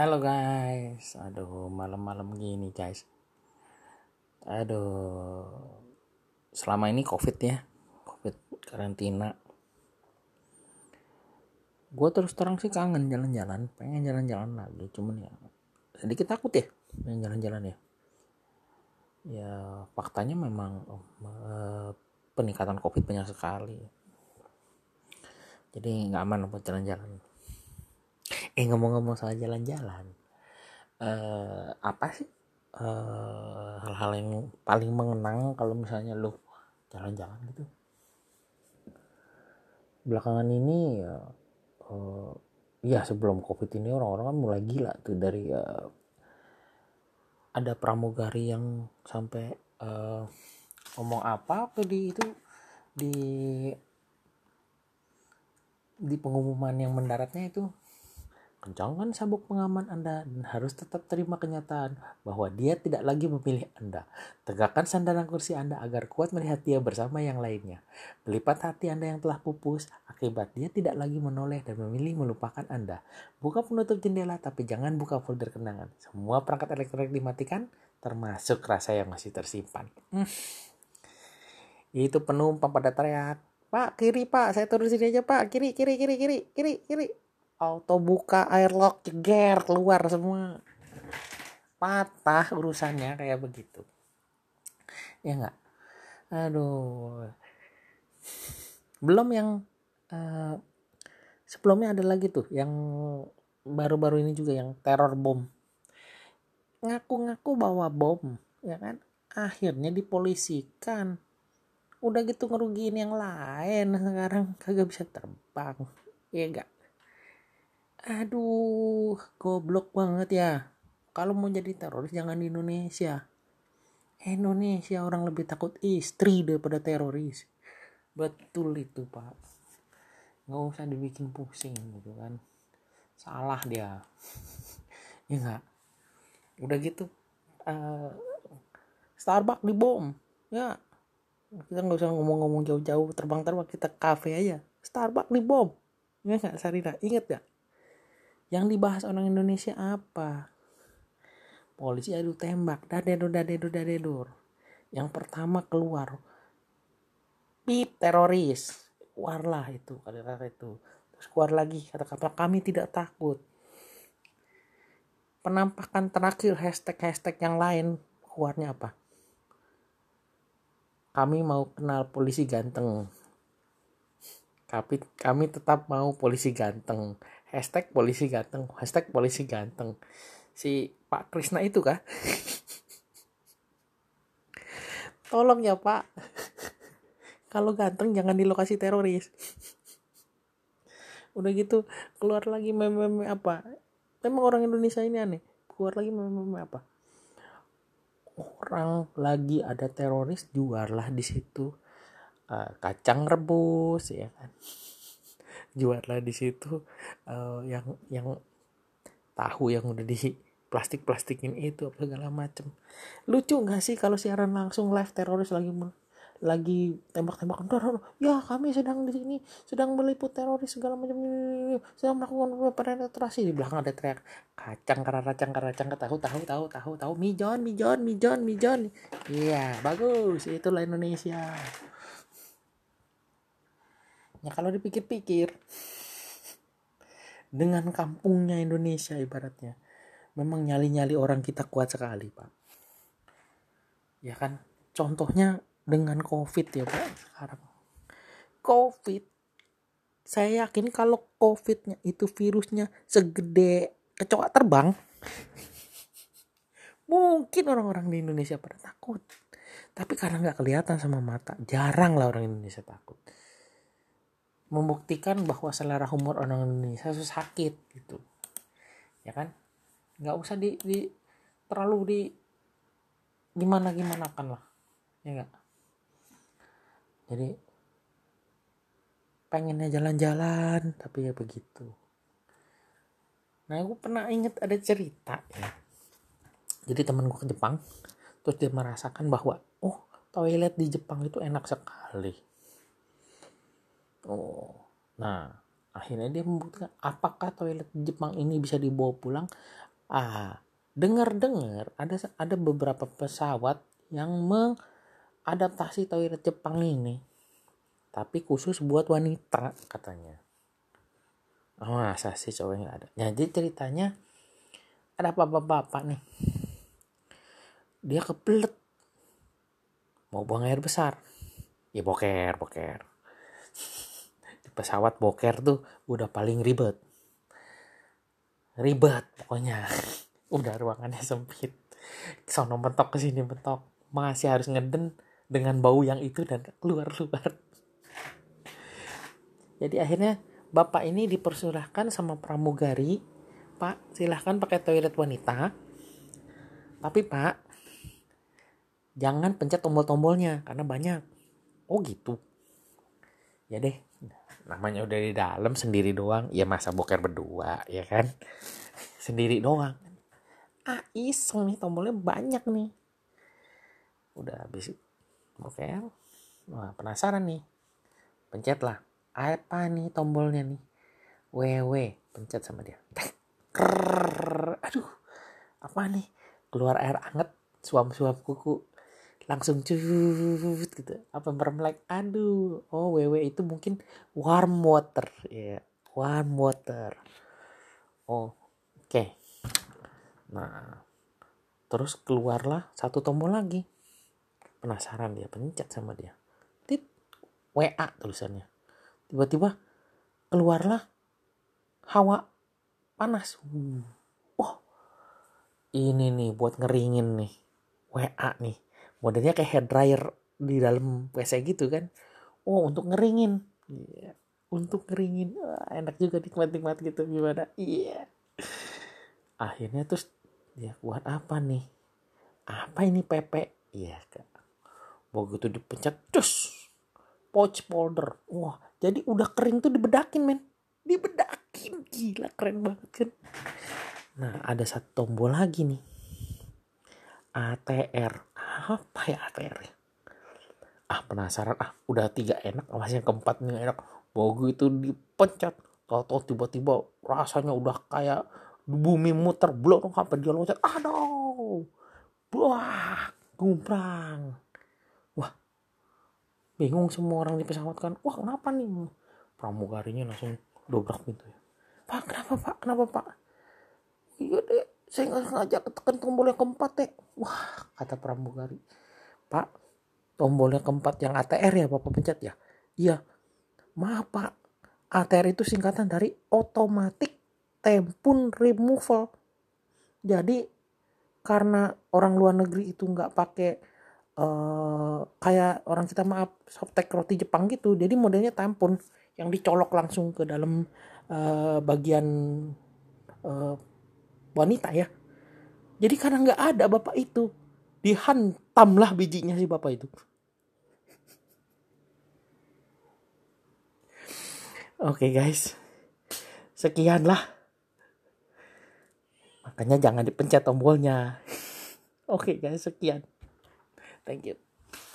Halo guys, aduh malam-malam gini guys. Aduh, selama ini covid ya, covid karantina. Gue terus terang sih kangen jalan-jalan, pengen jalan-jalan lagi, cuman ya sedikit takut ya, pengen jalan-jalan ya. Ya faktanya memang uh, peningkatan covid banyak sekali. Jadi nggak aman buat jalan-jalan eh ngomong-ngomong soal jalan-jalan uh, apa sih uh, hal-hal yang paling mengenang kalau misalnya lu jalan-jalan gitu? Belakangan ini ya uh, ya sebelum covid ini orang-orang kan mulai gila tuh dari uh, ada pramugari yang sampai uh, ngomong apa tuh di itu di di pengumuman yang mendaratnya itu Kencangkan sabuk pengaman Anda dan harus tetap terima kenyataan bahwa dia tidak lagi memilih Anda. Tegakkan sandaran kursi Anda agar kuat melihat dia bersama yang lainnya. Melipat hati Anda yang telah pupus akibat dia tidak lagi menoleh dan memilih melupakan Anda. Buka penutup jendela tapi jangan buka folder kenangan. Semua perangkat elektronik dimatikan termasuk rasa yang masih tersimpan. Hmm. Itu penumpang pada teriak. Pak, kiri pak, saya turun sini aja pak, kiri, kiri, kiri, kiri, kiri, kiri auto buka airlock jeger keluar semua. Patah urusannya kayak begitu. Ya enggak aduh. Belum yang uh, sebelumnya ada lagi tuh yang baru-baru ini juga yang teror bom. Ngaku-ngaku bawa bom ya kan? Akhirnya dipolisikan. Udah gitu ngerugiin yang lain sekarang kagak bisa terbang. Ya enggak aduh goblok banget ya. Kalau mau jadi teroris jangan di Indonesia. Indonesia orang lebih takut istri daripada teroris. Betul itu pak. Nggak usah dibikin pusing gitu kan. Salah dia. Ya nggak? Udah gitu uh, Starbucks di bom ya. Kita nggak usah ngomong-ngomong jauh-jauh terbang-terbang kita kafe aja. Starbucks di bom ya nggak Sarina? Inget gak yang dibahas orang Indonesia apa? Polisi adu tembak, dadedur, dadedur, dadedur. Yang pertama keluar, pip teroris, keluarlah itu kata-kata itu. Terus keluar lagi kata-kata kami tidak takut. Penampakan terakhir hashtag-hashtag yang lain keluarnya apa? Kami mau kenal polisi ganteng. Kami tetap mau polisi ganteng hashtag polisi ganteng. Hashtag polisi ganteng. Si Pak Krisna itu kah? Tolong ya Pak. Kalau ganteng jangan di lokasi teroris. Udah gitu keluar lagi meme-meme apa? Memang orang Indonesia ini aneh. Keluar lagi meme-meme apa? Orang lagi ada teroris juarlah di situ. Uh, kacang rebus ya kan juara di situ uh, yang yang tahu yang udah di plastik plastikin itu apa segala macem. Lucu nggak sih kalau siaran langsung live teroris lagi lagi tembak-tembakan ya kami sedang di sini sedang meliput teroris segala macam sedang melakukan penetrasi di belakang ada teriak kacang karacang karacang tahu tahu tahu tahu tahu mijon mijon mijon mijon. Iya bagus itulah Indonesia ya kalau dipikir-pikir dengan kampungnya Indonesia ibaratnya memang nyali-nyali orang kita kuat sekali pak. Ya kan? Contohnya dengan covid ya pak sekarang. Covid saya yakin kalau covidnya itu virusnya segede kecoa terbang mungkin orang-orang di Indonesia pada takut. Tapi karena nggak kelihatan sama mata jarang lah orang Indonesia takut membuktikan bahwa selera humor orang Indonesia itu sakit gitu. Ya kan? Nggak usah di, di terlalu di gimana gimana kan lah ya enggak jadi pengennya jalan-jalan tapi ya begitu. Nah aku pernah inget ada cerita ya. Jadi temen gue ke Jepang terus dia merasakan bahwa oh toilet di Jepang itu enak sekali Oh, nah akhirnya dia membuktikan apakah toilet Jepang ini bisa dibawa pulang? Ah dengar-dengar ada ada beberapa pesawat yang mengadaptasi toilet Jepang ini tapi khusus buat wanita katanya. Oh masa sih cowoknya ada? Jadi ceritanya ada bapak-bapak nih. Dia kebelet mau buang air besar. Ya boker boker pesawat boker tuh udah paling ribet. Ribet pokoknya. Udah ruangannya sempit. Sono mentok ke sini mentok. Masih harus ngeden dengan bau yang itu dan keluar keluar jadi akhirnya bapak ini dipersilahkan sama pramugari pak silahkan pakai toilet wanita. Tapi pak jangan pencet tombol-tombolnya karena banyak. Oh gitu. Ya deh namanya udah di dalam sendiri doang. Ya masa boker berdua ya kan? Sendiri doang. Ah iseng nih tombolnya banyak nih. Udah habis boker. Wah penasaran nih. Pencet lah. Apa nih tombolnya nih? Ww pencet sama dia. Krrr, aduh apa nih? Keluar air anget suam-suam kuku langsung cut gitu. Apa meremlek aduh oh ww itu mungkin warm water. Ya yeah. warm water. Oh oke. Okay. nah terus keluarlah satu tombol lagi. Penasaran dia pencet sama dia. Tit wa tulisannya. Tiba-tiba keluarlah hawa panas. Oh ini nih buat ngeringin nih wa nih modelnya kayak hair dryer di dalam WC gitu kan. Oh untuk ngeringin. Yeah. untuk ngeringin. Wah, enak juga nikmat-nikmat gitu gimana? Iya. Yeah. akhirnya terus ya buat apa nih? Apa ini pepe iya kak. Begitu dipencet cus pouch powder wah jadi udah kering tuh dibedakin men. Dibedakin. Gila keren banget kan? Nah ada satu tombol lagi nih. ATR apa ya ATR ah penasaran. Ah udah tiga enak masih yang keempat nih enak. Bogu itu dipencet. Tau tiba-tiba rasanya udah kayak bumi muter blok sampai dia loncat. Aduh! Wah gumprang. Wah bingung semua orang di pesawat kan. Wah kenapa nih? Pramugarinya langsung dobrak pintu ya. Pak kenapa pak? Kenapa pak? Iya deh saya nggak sengaja tekan tombol yang keempat teh. Wah kata pramugari. Pak tombol yang keempat yang ATR ya bapak pencet ya? Iya. Maaf pak. ATR itu singkatan dari automatic tempun removal. Jadi karena orang luar negeri itu nggak pakai uh, kayak orang kita maaf softtek roti Jepang gitu. Jadi modelnya tampon yang dicolok langsung ke dalam uh, bagian uh, wanita ya. Jadi karena nggak ada bapak itu dihantamlah bijinya si bapak itu. Oke okay, guys. Sekianlah. Makanya jangan dipencet tombolnya. Oke okay, guys sekian. Thank you